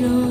Pero